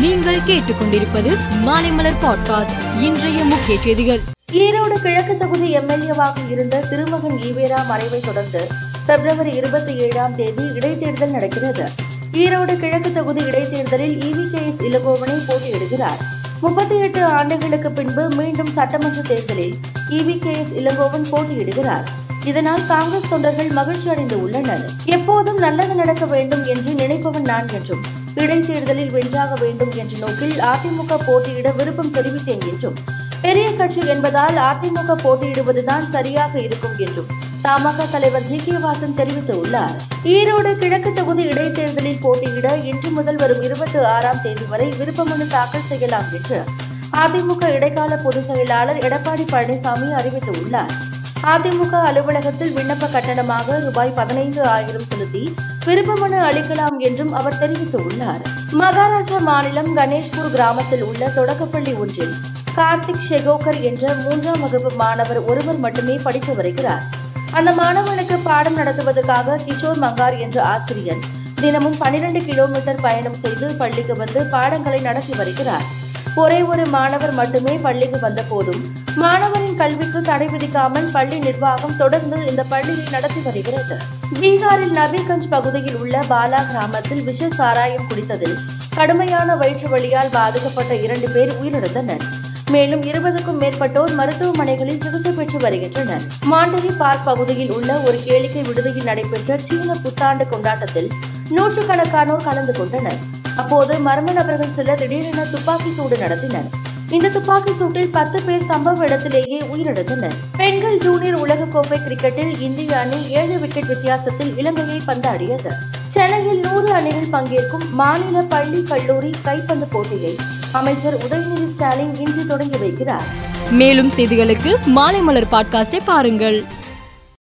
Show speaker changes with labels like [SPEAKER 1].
[SPEAKER 1] நீங்கள் கேட்டுக்கொண்டிருப்பது மாலைமலர் பாட்காஸ்ட் இன்றைய முக்கிய செய்திகள்.
[SPEAKER 2] ஈரோடு கிழக்கு தொகுதி எம்எல்ஏவாக இருந்த திருமகன் ஈவேரா மறைவை தொடர்ந்து பிப்ரவரி இருபத்தி ஏழாம் தேதி இடைத்தேர்தல் நடக்கிறது. ஈரோடு கிழக்கு தொகுதி இடைத்தேர்தலில் இவிகேஎஸ் இளங்கோவனை போட்டியிடுகிறார். முப்பத்தி எட்டு ஆண்டுகளுக்கு பின்பு மீண்டும் சட்டமன்ற தேர்தலில் இவிகேஎஸ் இளங்கோவன் போட்டியிடுகிறார். இதனால் காங்கிரஸ் தொண்டர்கள் மகிழ்ச்சி அடைந்து உள்ளனர். எப்போதும் நல்லது நடக்க வேண்டும் என்று நினைப்பவன் நான் என்றும் இடைத்தேர்தலில் வென்றாக வேண்டும் என்ற நோக்கில் அதிமுக போட்டியிட விருப்பம் தெரிவித்தேன் என்றும் பெரிய கட்சி என்பதால் அதிமுக போட்டியிடுவதுதான் சரியாக இருக்கும் என்றும் தமாக தலைவர் ஜி. கே. வாசன் தெரிவித்துள்ளார். ஈரோடு கிழக்கு தொகுதி இடைத்தேர்தலில் போட்டியிட இன்று முதல் வரும் இருபத்தி ஆறாம் தேதி வரை விருப்பமனு தாக்கல் செய்யலாம் என்று அதிமுக இடைக்கால பொதுச் செயலாளர் எடப்பாடி பழனிசாமி அறிவித்துள்ளார். அதிமுக அலுவலகத்தில் விண்ணப்ப கட்டணமாக ரூபாய் பதினைந்து ஆயிரம் செலுத்தி விருப்பமனு அளிக்கலாம் என்றும் அவர் தெரிவித்துள்ளார். மகாராஷ்டிரா மாநிலம் கணேஷ்பூர் கிராமத்தில் உள்ள தொடக்கப்பள்ளி ஒன்றில் கார்த்திக் ஷெகோகர் என்ற மூன்றாம் வகுப்பு மாணவர் ஒருவர் மட்டுமே படித்து வருகிறார். அந்த மாணவனுக்கு பாடம் நடத்துவதற்காக கிஷோர் மங்கார் என்ற ஆசிரியர் தினமும் பன்னிரண்டு கிலோமீட்டர் பயணம் செய்து பள்ளிக்கு வந்து பாடங்களை நடத்தி வருகிறார். ஒரே ஒரு மாணவர் மட்டுமே பள்ளிக்கு வந்த போதும் மாணவரின் கல்விக்கு தடை விதிக்காமல் பள்ளி நிர்வாகம் தொடர்ந்து இந்த பள்ளியை நடத்தி வருகிறது. பீகாரில் நபிகஞ்ச் பகுதியில் உள்ள பாலா கிராமத்தில் விஷ சாராயம் குடித்ததில் கடுமையான வயிற்று வழியால் பாதிக்கப்பட்ட இரண்டு பேர் உயிரிழந்தனர். மேலும் இருபதுக்கும் மேற்பட்டோர் மருத்துவமனைகளில் சிகிச்சை பெற்று வருகின்றனர். மாண்டரி பார்க் பகுதியில் உள்ள ஒரு கேளிக்கை விடுதியில் நடைபெற்ற சீன புத்தாண்டு கொண்டாட்டத்தில் நூற்றுக்கணக்கானோர் கலந்து கொண்டனர். அப்போது மர்ம நபர்கள் சிலர் திடீரென துப்பாக்கி சூடு நடத்தினர். இந்த துப்பாக்கி சூட்டில் பத்து பேர் சம்பவ இடத்திலேயே உயிரிழந்தனர். பெண்கள் ஜூனியர் உலகக்கோப்பை கிரிக்கெட்டில் இந்திய அணி ஏழு விக்கெட் வித்தியாசத்தில் இலங்கையை பந்தாடியது. சென்னையில் நூறு அணிகள் பங்கேற்கும் மாநில பள்ளி கல்லூரி கைப்பந்து போட்டியை அமைச்சர் உதயநிதி ஸ்டாலின் இன்று தொடங்கி வைக்கிறார்.
[SPEAKER 1] மேலும் செய்திகளுக்கு மாலைமலர் பாட்காஸ்டை பாருங்கள்.